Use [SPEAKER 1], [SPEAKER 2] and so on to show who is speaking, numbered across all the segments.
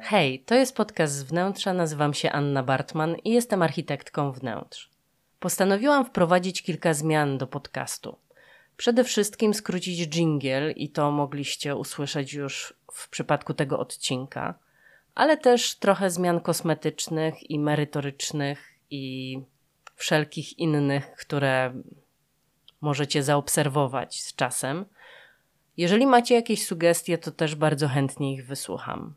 [SPEAKER 1] Hej, to jest podcast z wnętrza, nazywam się Anna Bartman i jestem architektką wnętrz. Postanowiłam wprowadzić kilka zmian do podcastu. Przede wszystkim skrócić jingle i to mogliście usłyszeć już w przypadku tego odcinka, ale też trochę zmian kosmetycznych i merytorycznych i wszelkich innych, które możecie zaobserwować z czasem. Jeżeli macie jakieś sugestie, to też bardzo chętnie ich wysłucham.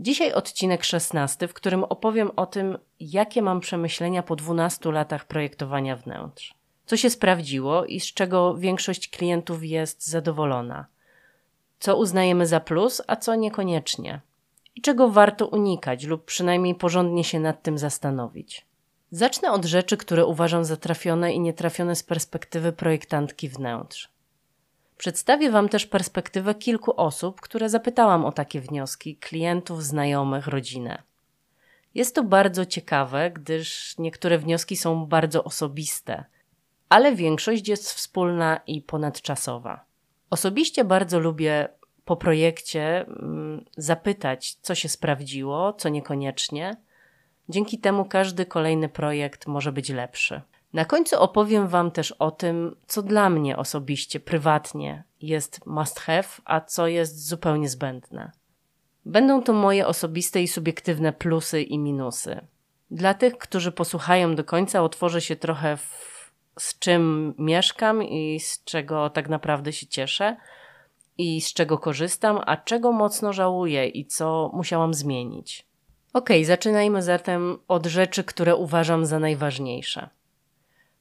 [SPEAKER 1] Dzisiaj odcinek 16, w którym opowiem o tym, jakie mam przemyślenia po 12 latach projektowania wnętrz. Co się sprawdziło i z czego większość klientów jest zadowolona. Co uznajemy za plus, a co niekoniecznie. I czego warto unikać lub przynajmniej porządnie się nad tym zastanowić. Zacznę od rzeczy, które uważam za trafione i nietrafione z perspektywy projektantki wnętrz. Przedstawię Wam też perspektywę kilku osób, które zapytałam o takie wnioski klientów, znajomych, rodzinę. Jest to bardzo ciekawe, gdyż niektóre wnioski są bardzo osobiste, ale większość jest wspólna i ponadczasowa. Osobiście bardzo lubię po projekcie mm, zapytać, co się sprawdziło, co niekoniecznie. Dzięki temu każdy kolejny projekt może być lepszy. Na końcu opowiem Wam też o tym, co dla mnie osobiście, prywatnie jest must have, a co jest zupełnie zbędne. Będą to moje osobiste i subiektywne plusy i minusy. Dla tych, którzy posłuchają do końca, otworzę się trochę w, z czym mieszkam i z czego tak naprawdę się cieszę i z czego korzystam, a czego mocno żałuję i co musiałam zmienić. Ok, zaczynajmy zatem od rzeczy, które uważam za najważniejsze.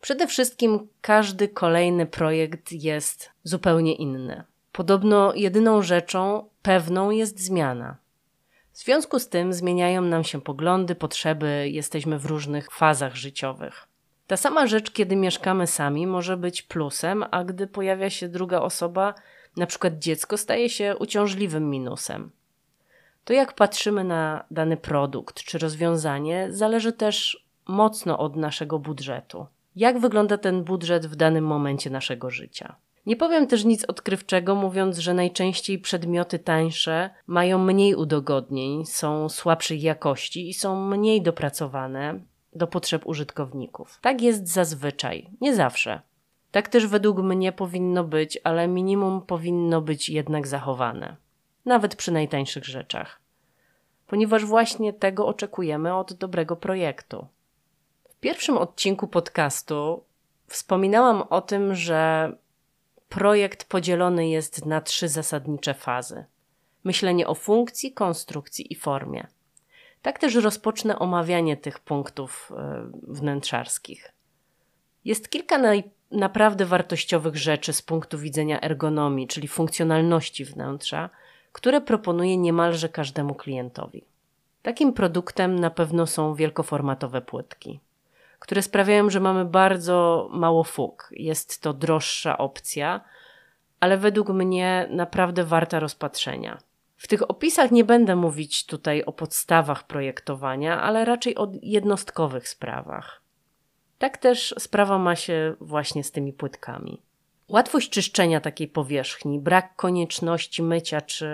[SPEAKER 1] Przede wszystkim każdy kolejny projekt jest zupełnie inny. Podobno jedyną rzeczą pewną jest zmiana. W związku z tym zmieniają nam się poglądy, potrzeby, jesteśmy w różnych fazach życiowych. Ta sama rzecz, kiedy mieszkamy sami, może być plusem, a gdy pojawia się druga osoba, na przykład dziecko, staje się uciążliwym minusem. To, jak patrzymy na dany produkt czy rozwiązanie, zależy też mocno od naszego budżetu jak wygląda ten budżet w danym momencie naszego życia. Nie powiem też nic odkrywczego, mówiąc, że najczęściej przedmioty tańsze mają mniej udogodnień, są słabszej jakości i są mniej dopracowane do potrzeb użytkowników. Tak jest zazwyczaj, nie zawsze. Tak też według mnie powinno być, ale minimum powinno być jednak zachowane, nawet przy najtańszych rzeczach, ponieważ właśnie tego oczekujemy od dobrego projektu. W pierwszym odcinku podcastu wspominałam o tym, że projekt podzielony jest na trzy zasadnicze fazy: myślenie o funkcji, konstrukcji i formie. Tak też rozpocznę omawianie tych punktów e, wnętrzarskich. Jest kilka naj, naprawdę wartościowych rzeczy z punktu widzenia ergonomii, czyli funkcjonalności wnętrza, które proponuję niemalże każdemu klientowi. Takim produktem na pewno są wielkoformatowe płytki które sprawiają, że mamy bardzo mało fug. Jest to droższa opcja, ale według mnie naprawdę warta rozpatrzenia. W tych opisach nie będę mówić tutaj o podstawach projektowania, ale raczej o jednostkowych sprawach. Tak też sprawa ma się właśnie z tymi płytkami. Łatwość czyszczenia takiej powierzchni, brak konieczności mycia czy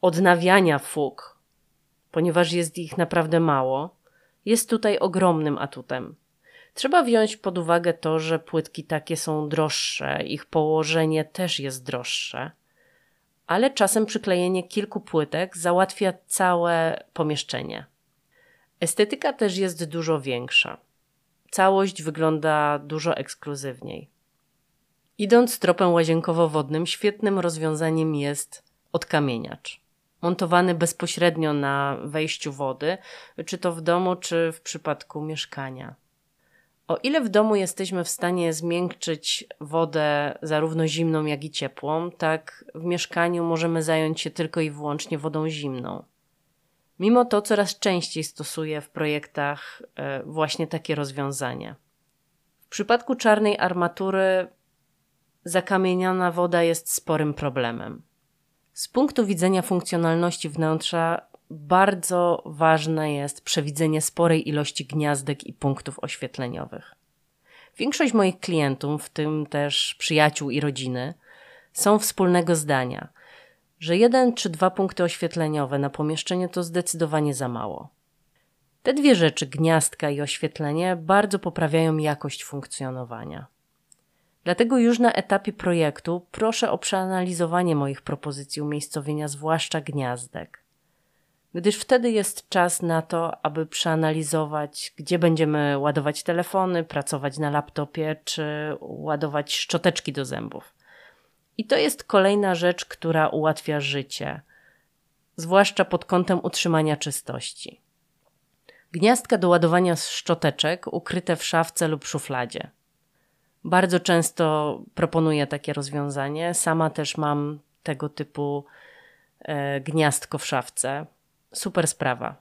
[SPEAKER 1] odnawiania fug, ponieważ jest ich naprawdę mało, jest tutaj ogromnym atutem. Trzeba wziąć pod uwagę to, że płytki takie są droższe, ich położenie też jest droższe, ale czasem przyklejenie kilku płytek załatwia całe pomieszczenie. Estetyka też jest dużo większa. Całość wygląda dużo ekskluzywniej. Idąc tropem łazienkowo-wodnym, świetnym rozwiązaniem jest odkamieniacz montowany bezpośrednio na wejściu wody, czy to w domu, czy w przypadku mieszkania. O ile w domu jesteśmy w stanie zmiękczyć wodę zarówno zimną, jak i ciepłą, tak w mieszkaniu możemy zająć się tylko i wyłącznie wodą zimną. Mimo to coraz częściej stosuję w projektach e, właśnie takie rozwiązanie. W przypadku czarnej armatury zakamieniona woda jest sporym problemem. Z punktu widzenia funkcjonalności wnętrza bardzo ważne jest przewidzenie sporej ilości gniazdek i punktów oświetleniowych. Większość moich klientów, w tym też przyjaciół i rodziny, są wspólnego zdania, że jeden czy dwa punkty oświetleniowe na pomieszczenie to zdecydowanie za mało. Te dwie rzeczy, gniazdka i oświetlenie, bardzo poprawiają jakość funkcjonowania. Dlatego już na etapie projektu proszę o przeanalizowanie moich propozycji umiejscowienia, zwłaszcza gniazdek. Gdyż wtedy jest czas na to, aby przeanalizować, gdzie będziemy ładować telefony, pracować na laptopie czy ładować szczoteczki do zębów. I to jest kolejna rzecz, która ułatwia życie, zwłaszcza pod kątem utrzymania czystości. Gniazdka do ładowania szczoteczek ukryte w szafce lub szufladzie. Bardzo często proponuję takie rozwiązanie. Sama też mam tego typu e, gniazdko w szafce. Super sprawa.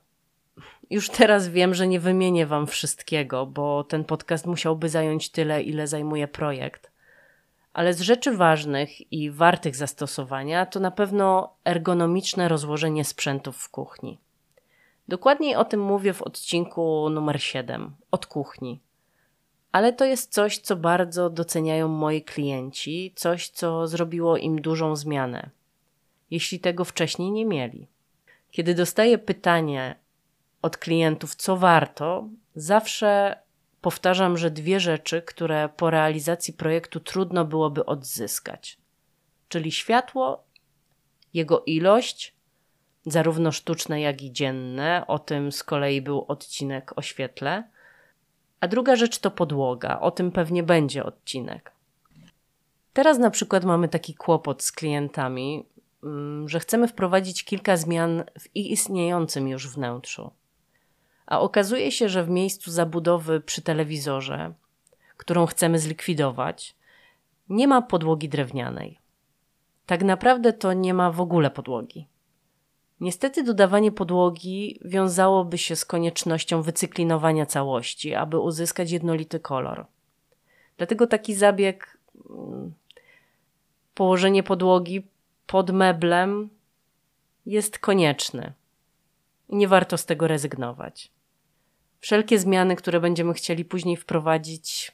[SPEAKER 1] Już teraz wiem, że nie wymienię Wam wszystkiego, bo ten podcast musiałby zająć tyle, ile zajmuje projekt. Ale z rzeczy ważnych i wartych zastosowania to na pewno ergonomiczne rozłożenie sprzętów w kuchni. Dokładniej o tym mówię w odcinku numer 7 od kuchni. Ale to jest coś, co bardzo doceniają moi klienci, coś, co zrobiło im dużą zmianę, jeśli tego wcześniej nie mieli. Kiedy dostaję pytanie od klientów, co warto, zawsze powtarzam, że dwie rzeczy, które po realizacji projektu trudno byłoby odzyskać, czyli światło, jego ilość, zarówno sztuczne, jak i dzienne. O tym z kolei był odcinek o świetle a druga rzecz to podłoga. O tym pewnie będzie odcinek. Teraz na przykład mamy taki kłopot z klientami, mm, że chcemy wprowadzić kilka zmian w istniejącym już wnętrzu. A okazuje się, że w miejscu zabudowy przy telewizorze, którą chcemy zlikwidować, nie ma podłogi drewnianej. Tak naprawdę to nie ma w ogóle podłogi. Niestety dodawanie podłogi wiązałoby się z koniecznością wycyklinowania całości, aby uzyskać jednolity kolor. Dlatego taki zabieg, mm, położenie podłogi pod meblem jest konieczny i nie warto z tego rezygnować. Wszelkie zmiany, które będziemy chcieli później wprowadzić,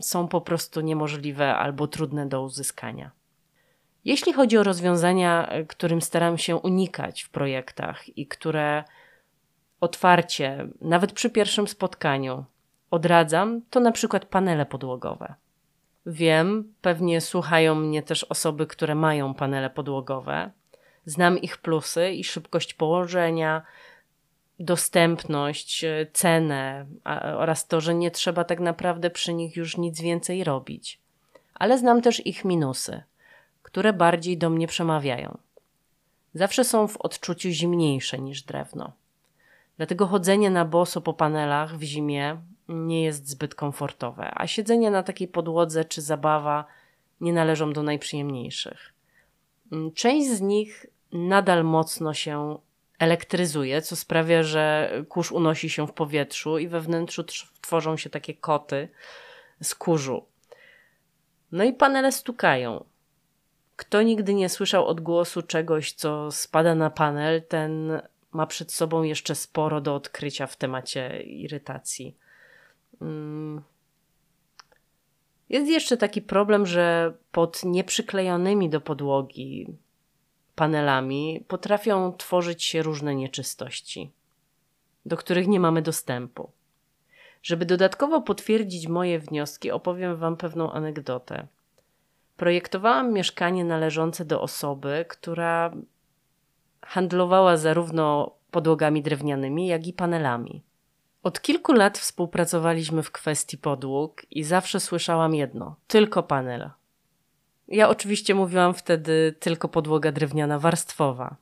[SPEAKER 1] są po prostu niemożliwe albo trudne do uzyskania. Jeśli chodzi o rozwiązania, którym staram się unikać w projektach i które otwarcie, nawet przy pierwszym spotkaniu, odradzam, to na przykład panele podłogowe. Wiem, pewnie słuchają mnie też osoby, które mają panele podłogowe. Znam ich plusy i szybkość położenia, dostępność, e, cenę oraz to, że nie trzeba tak naprawdę przy nich już nic więcej robić. Ale znam też ich minusy które bardziej do mnie przemawiają. Zawsze są w odczuciu zimniejsze niż drewno. Dlatego chodzenie na boso po panelach w zimie nie jest zbyt komfortowe, a siedzenie na takiej podłodze czy zabawa nie należą do najprzyjemniejszych. Część z nich nadal mocno się elektryzuje, co sprawia, że kurz unosi się w powietrzu i we wnętrzu tworzą się takie koty z kurzu. No i panele stukają. Kto nigdy nie słyszał odgłosu czegoś, co spada na panel, ten ma przed sobą jeszcze sporo do odkrycia w temacie irytacji. Mm. Jest jeszcze taki problem, że pod nieprzyklejonymi do podłogi panelami potrafią tworzyć się różne nieczystości, do których nie mamy dostępu. Żeby dodatkowo potwierdzić moje wnioski, opowiem Wam pewną anegdotę. Projektowałam mieszkanie należące do osoby, która handlowała zarówno podłogami drewnianymi, jak i panelami. Od kilku lat współpracowaliśmy w kwestii podłóg i zawsze słyszałam jedno: tylko panel. Ja oczywiście mówiłam wtedy tylko podłoga drewniana warstwowa.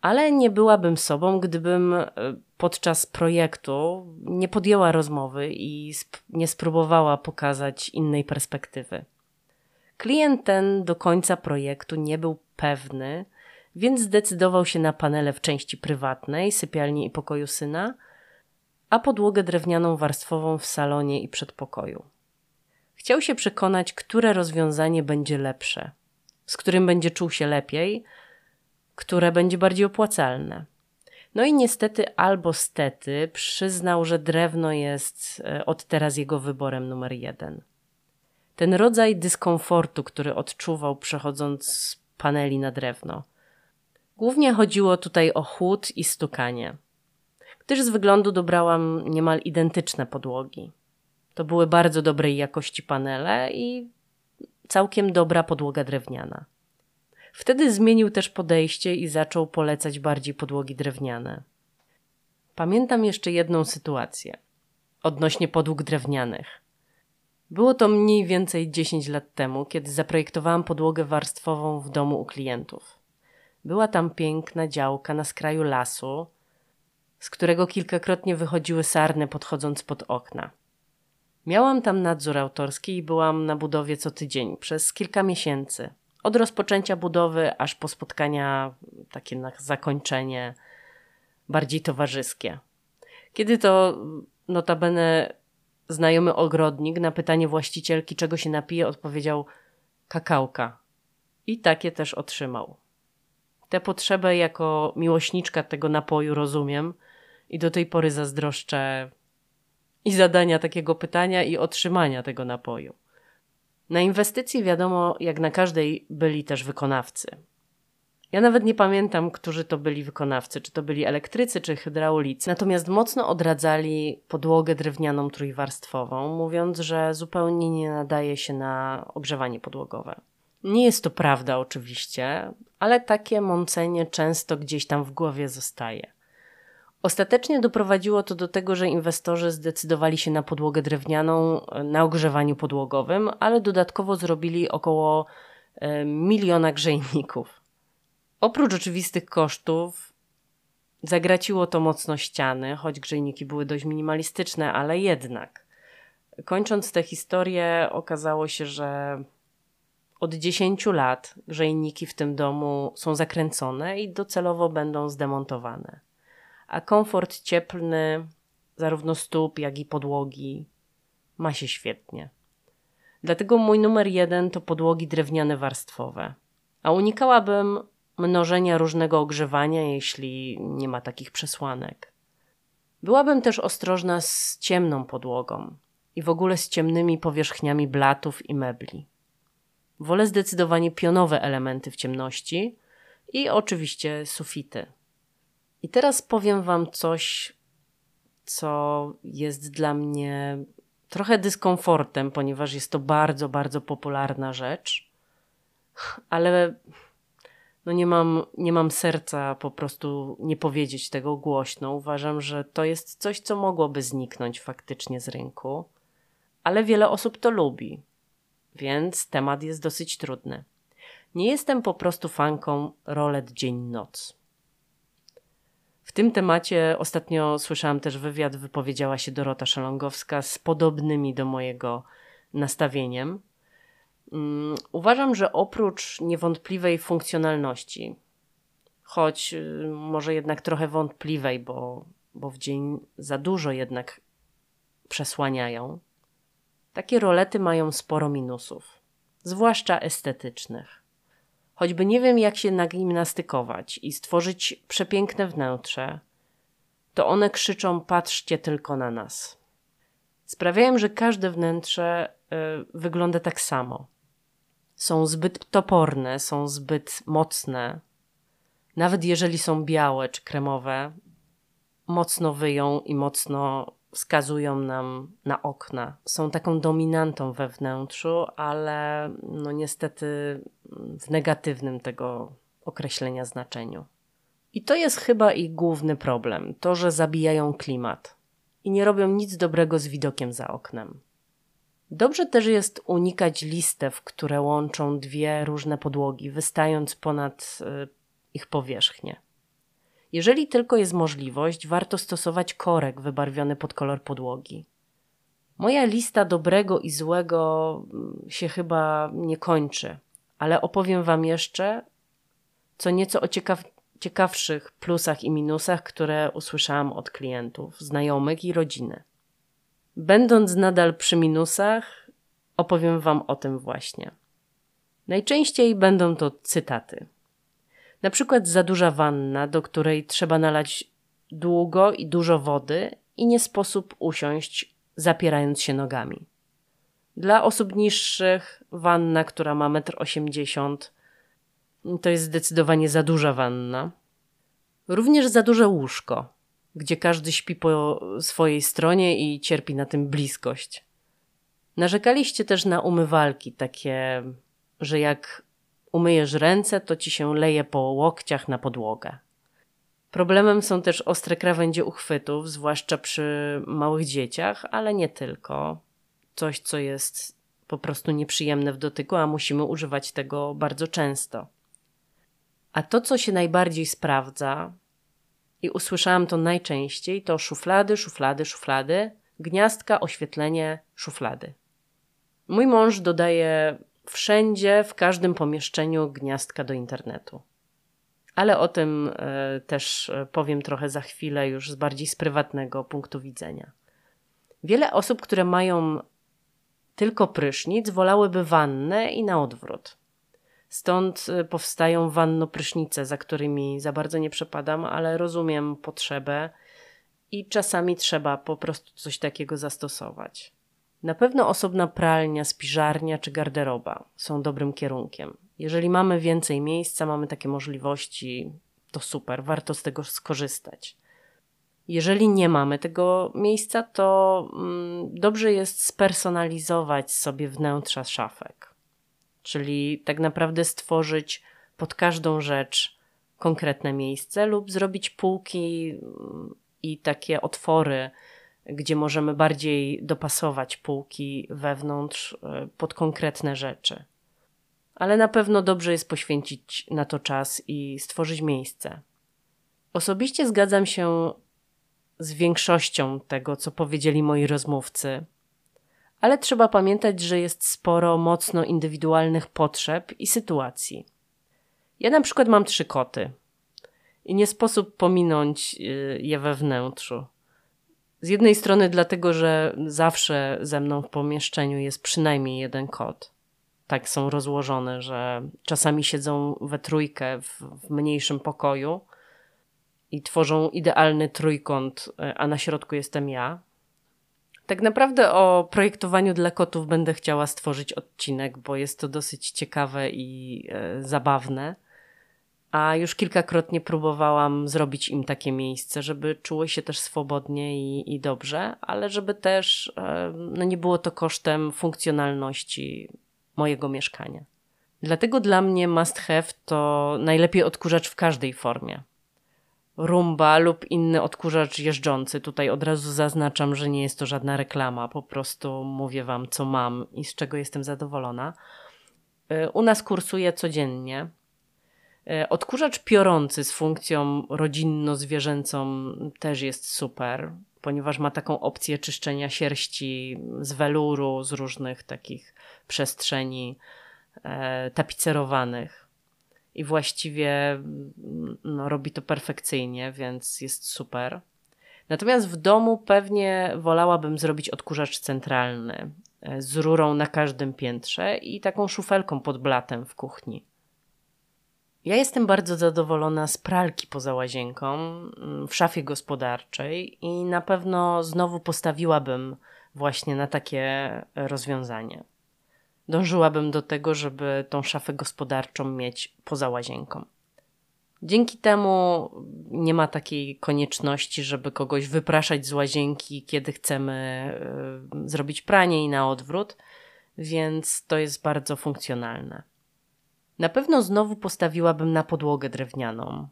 [SPEAKER 1] Ale nie byłabym sobą, gdybym e, podczas projektu nie podjęła rozmowy i sp nie spróbowała pokazać innej perspektywy. Klient ten do końca projektu nie był pewny, więc zdecydował się na panele w części prywatnej, sypialni i pokoju syna, a podłogę drewnianą warstwową w salonie i przedpokoju. Chciał się przekonać, które rozwiązanie będzie lepsze, z którym będzie czuł się lepiej, które będzie bardziej opłacalne. No i niestety albo stety przyznał, że drewno jest e, od teraz jego wyborem numer jeden. Ten rodzaj dyskomfortu, który odczuwał przechodząc z paneli na drewno. Głównie chodziło tutaj o chłód i stukanie, gdyż z wyglądu dobrałam niemal identyczne podłogi. To były bardzo dobrej jakości panele i całkiem dobra podłoga drewniana. Wtedy zmienił też podejście i zaczął polecać bardziej podłogi drewniane. Pamiętam jeszcze jedną sytuację odnośnie podłóg drewnianych. Było to mniej więcej 10 lat temu, kiedy zaprojektowałam podłogę warstwową w domu u klientów. Była tam piękna działka na skraju lasu, z którego kilkakrotnie wychodziły sarny podchodząc pod okna. Miałam tam nadzór autorski i byłam na budowie co tydzień przez kilka miesięcy. Od rozpoczęcia budowy aż po spotkania takie na zakończenie bardziej towarzyskie. Kiedy to notabene znajomy ogrodnik na pytanie właścicielki, czego się napije, odpowiedział kakałka. I takie też otrzymał. Tę potrzebę jako miłośniczka tego napoju rozumiem i do tej pory zazdroszczę i zadania takiego pytania i otrzymania tego napoju. Na inwestycji wiadomo, jak na każdej byli też wykonawcy. Ja nawet nie pamiętam, którzy to byli wykonawcy, czy to byli elektrycy, czy hydraulicy. Natomiast mocno odradzali podłogę drewnianą trójwarstwową, mówiąc, że zupełnie nie nadaje się na ogrzewanie podłogowe. Nie jest to prawda oczywiście, ale takie mącenie często gdzieś tam w głowie zostaje. Ostatecznie doprowadziło to do tego, że inwestorzy zdecydowali się na podłogę drewnianą na ogrzewaniu podłogowym, ale dodatkowo zrobili około e, miliona grzejników. Oprócz oczywistych kosztów, zagraciło to mocno ściany, choć grzejniki były dość minimalistyczne, ale jednak. Kończąc tę historię, okazało się, że od 10 lat grzejniki w tym domu są zakręcone i docelowo będą zdemontowane a komfort cieplny, zarówno stóp, jak i podłogi, ma się świetnie. Dlatego mój numer jeden to podłogi drewniane warstwowe. A unikałabym mnożenia różnego ogrzewania, jeśli nie ma takich przesłanek. Byłabym też ostrożna z ciemną podłogą i w ogóle z ciemnymi powierzchniami blatów i mebli. Wolę zdecydowanie pionowe elementy w ciemności i oczywiście sufity. I teraz powiem Wam coś, co jest dla mnie trochę dyskomfortem, ponieważ jest to bardzo, bardzo popularna rzecz, ale no nie mam, nie mam serca po prostu nie powiedzieć tego głośno. Uważam, że to jest coś, co mogłoby zniknąć faktycznie z rynku, ale wiele osób to lubi, więc temat jest dosyć trudny. Nie jestem po prostu fanką rolet dzień-noc. W tym temacie ostatnio słyszałam też wywiad, wypowiedziała się Dorota Szalongowska z podobnymi do mojego nastawieniem. Um, uważam, że oprócz niewątpliwej funkcjonalności, choć y, może jednak trochę wątpliwej, bo, bo w dzień za dużo jednak przesłaniają, takie rolety mają sporo minusów, zwłaszcza estetycznych. Choćby nie wiem, jak się nagimnastykować i stworzyć przepiękne wnętrze, to one krzyczą: patrzcie tylko na nas. Sprawiają, że każde wnętrze y, wygląda tak samo. Są zbyt toporne, są zbyt mocne. Nawet jeżeli są białe czy kremowe, mocno wyją i mocno wskazują nam na okna. Są taką dominantą we wnętrzu, ale no niestety w negatywnym tego określenia znaczeniu. I to jest chyba ich główny problem to, że zabijają klimat i nie robią nic dobrego z widokiem za oknem. Dobrze też jest unikać listew, które łączą dwie różne podłogi, wystając ponad y, ich powierzchnię. Jeżeli tylko jest możliwość, warto stosować korek wybarwiony pod kolor podłogi. Moja lista dobrego i złego mm, się chyba nie kończy, ale opowiem Wam jeszcze co nieco o ciekaw ciekawszych plusach i minusach, które usłyszałam od klientów, znajomych i rodziny. Będąc nadal przy minusach, opowiem Wam o tym właśnie. Najczęściej będą to cytaty. Na przykład za duża wanna, do której trzeba nalać długo i dużo wody i nie sposób usiąść zapierając się nogami. Dla osób niższych wanna, która ma 1,80 m, to jest zdecydowanie za duża wanna. Również za duże łóżko, gdzie każdy śpi po swojej stronie i cierpi na tym bliskość. Narzekaliście też na umywalki, takie, że jak umyjesz ręce, to ci się leje po łokciach na podłogę. Problemem są też ostre krawędzie uchwytów, zwłaszcza przy małych dzieciach, ale nie tylko. Coś, co jest po prostu nieprzyjemne w dotyku, a musimy używać tego bardzo często. A to, co się najbardziej sprawdza, i usłyszałam to najczęściej, to szuflady, szuflady, szuflady, gniazdka, oświetlenie, szuflady. Mój mąż dodaje wszędzie, w każdym pomieszczeniu gniazdka do internetu. Ale o tym e, też e, powiem trochę za chwilę, już z bardziej z prywatnego punktu widzenia. Wiele osób, które mają tylko prysznic, wolałyby wannę i na odwrót. Stąd e, powstają wanno-prysznice, za którymi za bardzo nie przepadam, ale rozumiem potrzebę i czasami trzeba po prostu coś takiego zastosować. Na pewno osobna pralnia, spiżarnia czy garderoba są dobrym kierunkiem. Jeżeli mamy więcej miejsca, mamy takie możliwości, to super, warto z tego skorzystać. Jeżeli nie mamy tego miejsca, to mm, dobrze jest spersonalizować sobie wnętrza szafek. Czyli tak naprawdę stworzyć pod każdą rzecz konkretne miejsce lub zrobić półki mm, i takie otwory gdzie możemy bardziej dopasować półki wewnątrz e, pod konkretne rzeczy. Ale na pewno dobrze jest poświęcić na to czas i stworzyć miejsce. Osobiście zgadzam się z większością tego, co powiedzieli moi rozmówcy, ale trzeba pamiętać, że jest sporo mocno indywidualnych potrzeb i sytuacji. Ja na przykład mam trzy koty i nie sposób pominąć e, je we wnętrzu. Z jednej strony dlatego, że zawsze ze mną w pomieszczeniu jest przynajmniej jeden kot. Tak są rozłożone, że czasami siedzą we trójkę w, w mniejszym pokoju i tworzą idealny trójkąt, a na środku jestem ja. Tak naprawdę o projektowaniu dla kotów będę chciała stworzyć odcinek, bo jest to dosyć ciekawe i e, zabawne a już kilkakrotnie próbowałam zrobić im takie miejsce, żeby czuły się też swobodnie i, i dobrze, ale żeby też no nie było to kosztem funkcjonalności mojego mieszkania. Dlatego dla mnie must have to najlepiej odkurzacz w każdej formie. Rumba lub inny odkurzacz jeżdżący. Tutaj od razu zaznaczam, że nie jest to żadna reklama, po prostu mówię Wam, co mam i z czego jestem zadowolona. E, u nas kursuje codziennie odkurzacz piorący z funkcją rodzinno-zwierzęcą też jest super, ponieważ ma taką opcję czyszczenia sierści z weluru, z różnych takich przestrzeni e, tapicerowanych. I właściwie no, robi to perfekcyjnie, więc jest super. Natomiast w domu pewnie wolałabym zrobić odkurzacz centralny e, z rurą na każdym piętrze i taką szufelką pod blatem w kuchni. Ja jestem bardzo zadowolona z pralki poza łazienką mm, w szafie gospodarczej i na pewno znowu postawiłabym właśnie na takie rozwiązanie. Dążyłabym do tego, żeby tą szafę gospodarczą mieć poza łazienką. Dzięki temu nie ma takiej konieczności, żeby kogoś wypraszać z łazienki, kiedy chcemy y, zrobić pranie i na odwrót, więc to jest bardzo funkcjonalne. Na pewno znowu postawiłabym na podłogę drewnianą.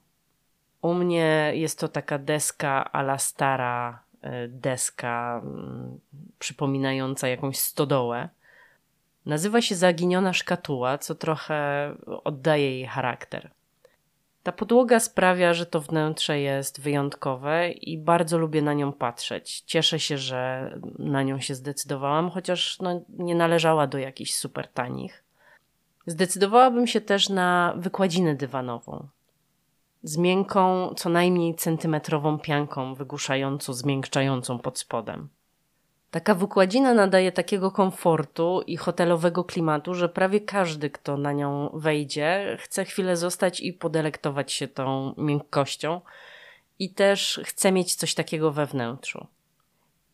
[SPEAKER 1] U mnie jest to taka deska ala stara e, deska, mm, przypominająca jakąś stodołę. Nazywa się Zaginiona Szkatuła, co trochę oddaje jej charakter. Ta podłoga sprawia, że to wnętrze jest wyjątkowe i bardzo lubię na nią patrzeć. Cieszę się, że na nią się zdecydowałam, chociaż no, nie należała do jakichś super tanich. Zdecydowałabym się też na wykładzinę dywanową. Z miękką, co najmniej centymetrową pianką wygłuszającą, zmiękczającą pod spodem. Taka wykładzina nadaje takiego komfortu i hotelowego klimatu, że prawie każdy, kto na nią wejdzie, chce chwilę zostać i podelektować się tą miękkością i też chcę mieć coś takiego we wnętrzu.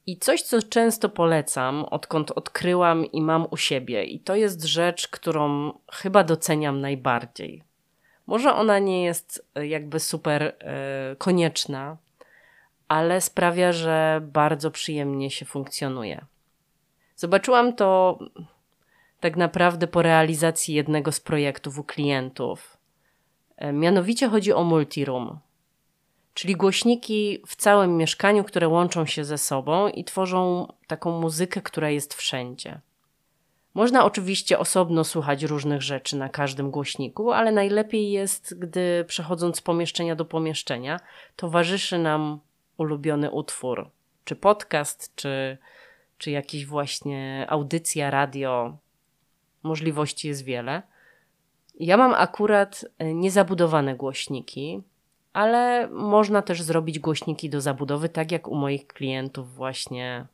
[SPEAKER 1] I coś, co często polecam, odkąd odkryłam i mam u siebie, i to jest rzecz, którą chyba doceniam najbardziej. Może ona nie jest e, jakby super y, konieczna, ale sprawia, że bardzo przyjemnie się funkcjonuje. Zobaczyłam to tak naprawdę po realizacji jednego z projektów u klientów. E, mianowicie chodzi o multiroom, czyli głośniki w całym mieszkaniu, które łączą się ze sobą i tworzą taką muzykę, która jest wszędzie. Można oczywiście osobno słuchać różnych rzeczy na każdym głośniku, ale najlepiej jest, gdy przechodząc z pomieszczenia do pomieszczenia, towarzyszy nam ulubiony utwór, czy podcast, czy, czy jakiś właśnie audycja, radio. Możliwości jest wiele. Ja mam akurat e, niezabudowane głośniki, ale można też zrobić głośniki do zabudowy, tak jak u moich klientów właśnie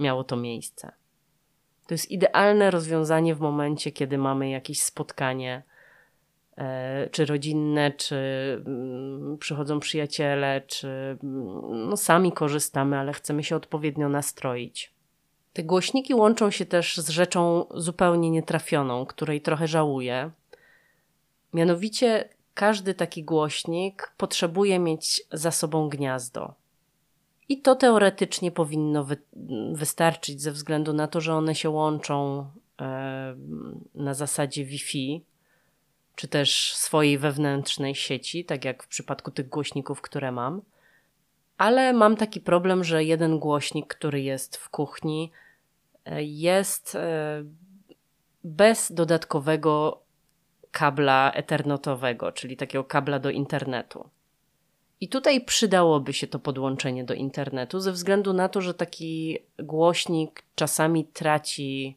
[SPEAKER 1] miało to miejsce. To jest idealne rozwiązanie w momencie, kiedy mamy jakieś spotkanie, e, czy rodzinne, czy mm, przychodzą przyjaciele, czy mm, no, sami korzystamy, ale chcemy się odpowiednio nastroić. Te głośniki łączą się też z rzeczą zupełnie nietrafioną, której trochę żałuję. Mianowicie każdy taki głośnik potrzebuje mieć za sobą gniazdo. I to teoretycznie powinno wy wystarczyć ze względu na to, że one się łączą e, na zasadzie Wi-Fi, czy też swojej wewnętrznej sieci, tak jak w przypadku tych głośników, które mam. Ale mam taki problem, że jeden głośnik, który jest w kuchni, e, jest e, bez dodatkowego kabla ethernetowego, czyli takiego kabla do internetu. I tutaj przydałoby się to podłączenie do internetu, ze względu na to, że taki głośnik czasami traci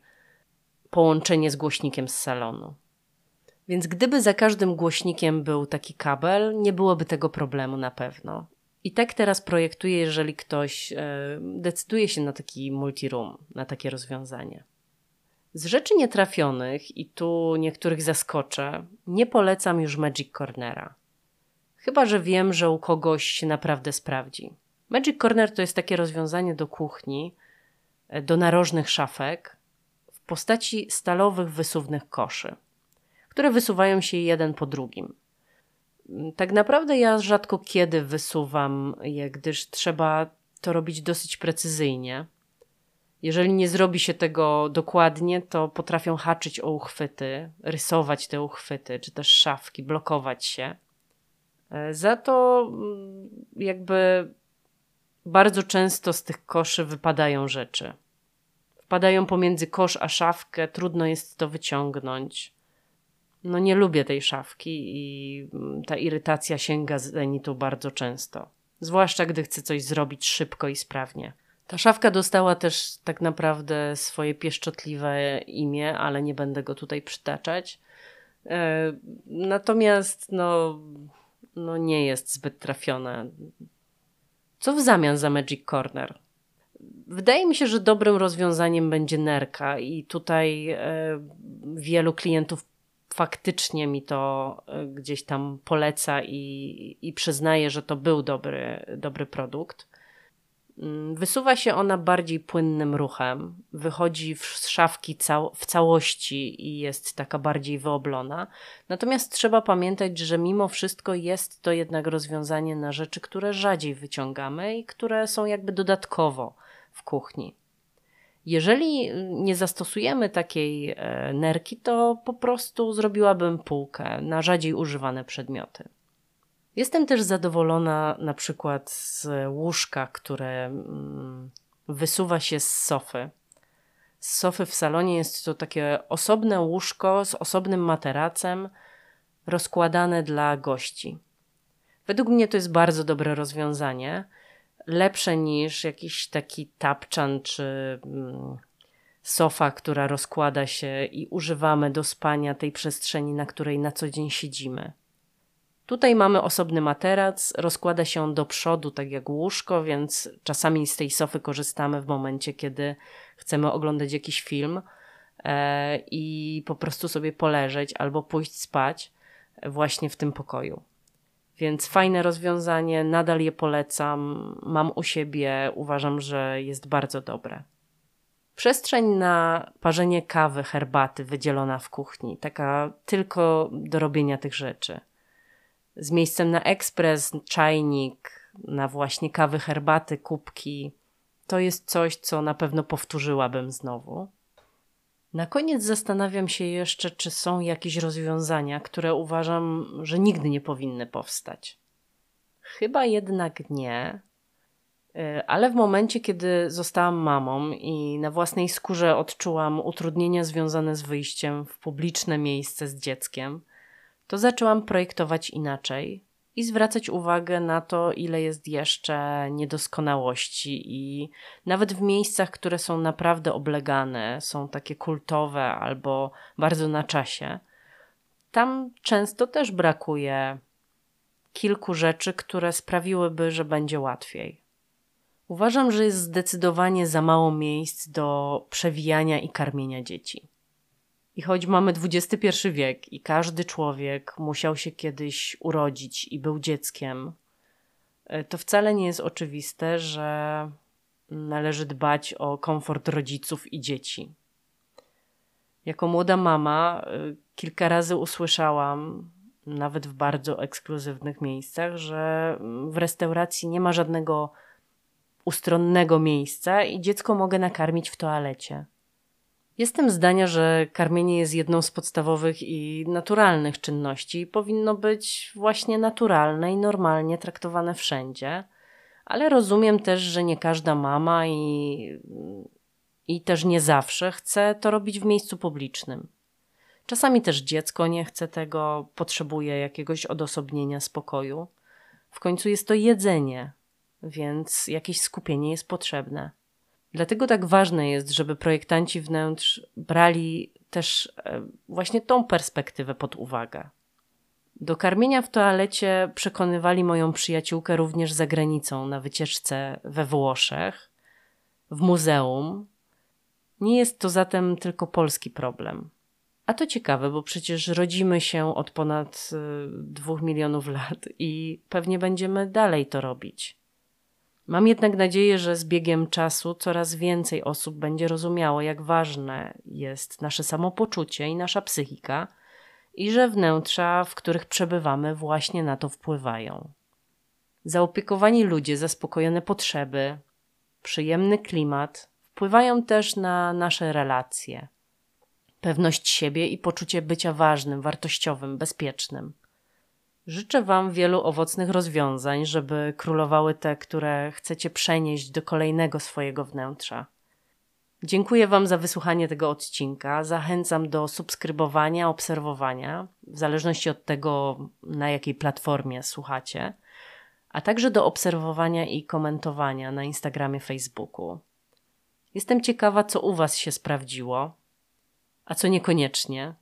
[SPEAKER 1] połączenie z głośnikiem z salonu. Więc gdyby za każdym głośnikiem był taki kabel, nie byłoby tego problemu na pewno. I tak teraz projektuję, jeżeli ktoś e, decyduje się na taki multiroom, na takie rozwiązanie. Z rzeczy nietrafionych, i tu niektórych zaskoczę, nie polecam już Magic Cornera. Chyba, że wiem, że u kogoś się naprawdę sprawdzi. Magic Corner to jest takie rozwiązanie do kuchni, e, do narożnych szafek w postaci stalowych, wysuwnych koszy, które wysuwają się jeden po drugim. Mm, tak naprawdę ja rzadko kiedy wysuwam je, gdyż trzeba to robić dosyć precyzyjnie jeżeli nie zrobi się tego dokładnie, to potrafią haczyć o uchwyty, rysować te uchwyty, czy też szafki, blokować się. E, za to mm, jakby bardzo często z tych koszy wypadają rzeczy. Wpadają pomiędzy kosz a szafkę, trudno jest to wyciągnąć. No nie lubię tej szafki i mm, ta irytacja sięga zenitu bardzo często. Zwłaszcza gdy chcę coś zrobić szybko i sprawnie. Ta szafka dostała też tak naprawdę swoje pieszczotliwe imię, ale nie będę go tutaj przytaczać. E, natomiast no, no nie jest zbyt trafiona. Co w zamian za Magic Corner? Wydaje mi się, że dobrym rozwiązaniem będzie nerka i tutaj e, wielu klientów faktycznie mi to e, gdzieś tam poleca i, i przyznaje, że to był dobry, dobry produkt. Mm, wysuwa się ona bardziej płynnym ruchem, wychodzi z szafki cał w całości i jest taka bardziej wyoblona. Natomiast trzeba pamiętać, że mimo wszystko jest to jednak rozwiązanie na rzeczy, które rzadziej wyciągamy i które są jakby dodatkowo w kuchni. Jeżeli nie zastosujemy takiej e, nerki, to po prostu zrobiłabym półkę na rzadziej używane przedmioty. Jestem też zadowolona na przykład z łóżka, które mm, wysuwa się z sofy. Z sofy w salonie jest to takie osobne łóżko z osobnym materacem, rozkładane dla gości. Według mnie to jest bardzo dobre rozwiązanie. Lepsze niż jakiś taki tapczan czy mm, sofa, która rozkłada się i używamy do spania tej przestrzeni, na której na co dzień siedzimy. Tutaj mamy osobny materac, rozkłada się on do przodu, tak jak łóżko, więc czasami z tej sofy korzystamy w momencie, kiedy chcemy oglądać jakiś film e, i po prostu sobie poleżeć albo pójść spać właśnie w tym pokoju. Więc fajne rozwiązanie, nadal je polecam, mam u siebie, uważam, że jest bardzo dobre. Przestrzeń na parzenie kawy, herbaty wydzielona w kuchni, taka tylko do robienia tych rzeczy. Z miejscem na ekspres, czajnik, na właśnie kawy, herbaty, kubki. To jest coś, co na pewno powtórzyłabym znowu. Na koniec zastanawiam się jeszcze, czy są jakieś rozwiązania, które uważam, że nigdy nie powinny powstać. Chyba jednak nie, y, ale w momencie, kiedy zostałam mamą i na własnej skórze odczułam utrudnienia związane z wyjściem w publiczne miejsce z dzieckiem, to zaczęłam projektować inaczej i zwracać uwagę na to, ile jest jeszcze niedoskonałości, i nawet w miejscach, które są naprawdę oblegane, są takie kultowe albo bardzo na czasie, tam często też brakuje kilku rzeczy, które sprawiłyby, że będzie łatwiej. Uważam, że jest zdecydowanie za mało miejsc do przewijania i karmienia dzieci. I choć mamy XXI wiek i każdy człowiek musiał się kiedyś urodzić i był dzieckiem, e, to wcale nie jest oczywiste, że należy dbać o komfort rodziców i dzieci. Jako młoda mama e, kilka razy usłyszałam, nawet w bardzo ekskluzywnych miejscach, że w restauracji nie ma żadnego ustronnego miejsca i dziecko mogę nakarmić w toalecie. Jestem zdania, że karmienie jest jedną z podstawowych i naturalnych czynności i powinno być właśnie naturalne i normalnie traktowane wszędzie, ale rozumiem też, że nie każda mama i, i też nie zawsze chce to robić w miejscu publicznym. Czasami też dziecko nie chce tego, potrzebuje jakiegoś odosobnienia, spokoju. W końcu jest to jedzenie, więc jakieś skupienie jest potrzebne. Dlatego tak ważne jest, żeby projektanci wnętrz brali też e, właśnie tą perspektywę pod uwagę. Do karmienia w toalecie przekonywali moją przyjaciółkę również za granicą na wycieczce we Włoszech, w muzeum. Nie jest to zatem tylko polski problem. A to ciekawe, bo przecież rodzimy się od ponad e, dwóch milionów lat i pewnie będziemy dalej to robić. Mam jednak nadzieję, że z biegiem czasu coraz więcej osób będzie rozumiało, jak ważne jest nasze samopoczucie i nasza psychika, i że wnętrza, w których przebywamy, właśnie na to wpływają. Zaopiekowani ludzie, zaspokojone potrzeby, przyjemny klimat wpływają też na nasze relacje, pewność siebie i poczucie bycia ważnym, wartościowym, bezpiecznym. Życzę Wam wielu owocnych rozwiązań, żeby królowały te, które chcecie przenieść do kolejnego swojego wnętrza. Dziękuję Wam za wysłuchanie tego odcinka. Zachęcam do subskrybowania, obserwowania, w zależności od tego, na jakiej platformie słuchacie, a także do obserwowania i komentowania na Instagramie, Facebooku. Jestem ciekawa, co u Was się sprawdziło, a co niekoniecznie.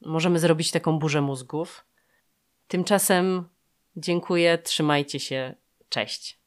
[SPEAKER 1] Możemy zrobić taką burzę mózgów. Tymczasem dziękuję, trzymajcie się, cześć.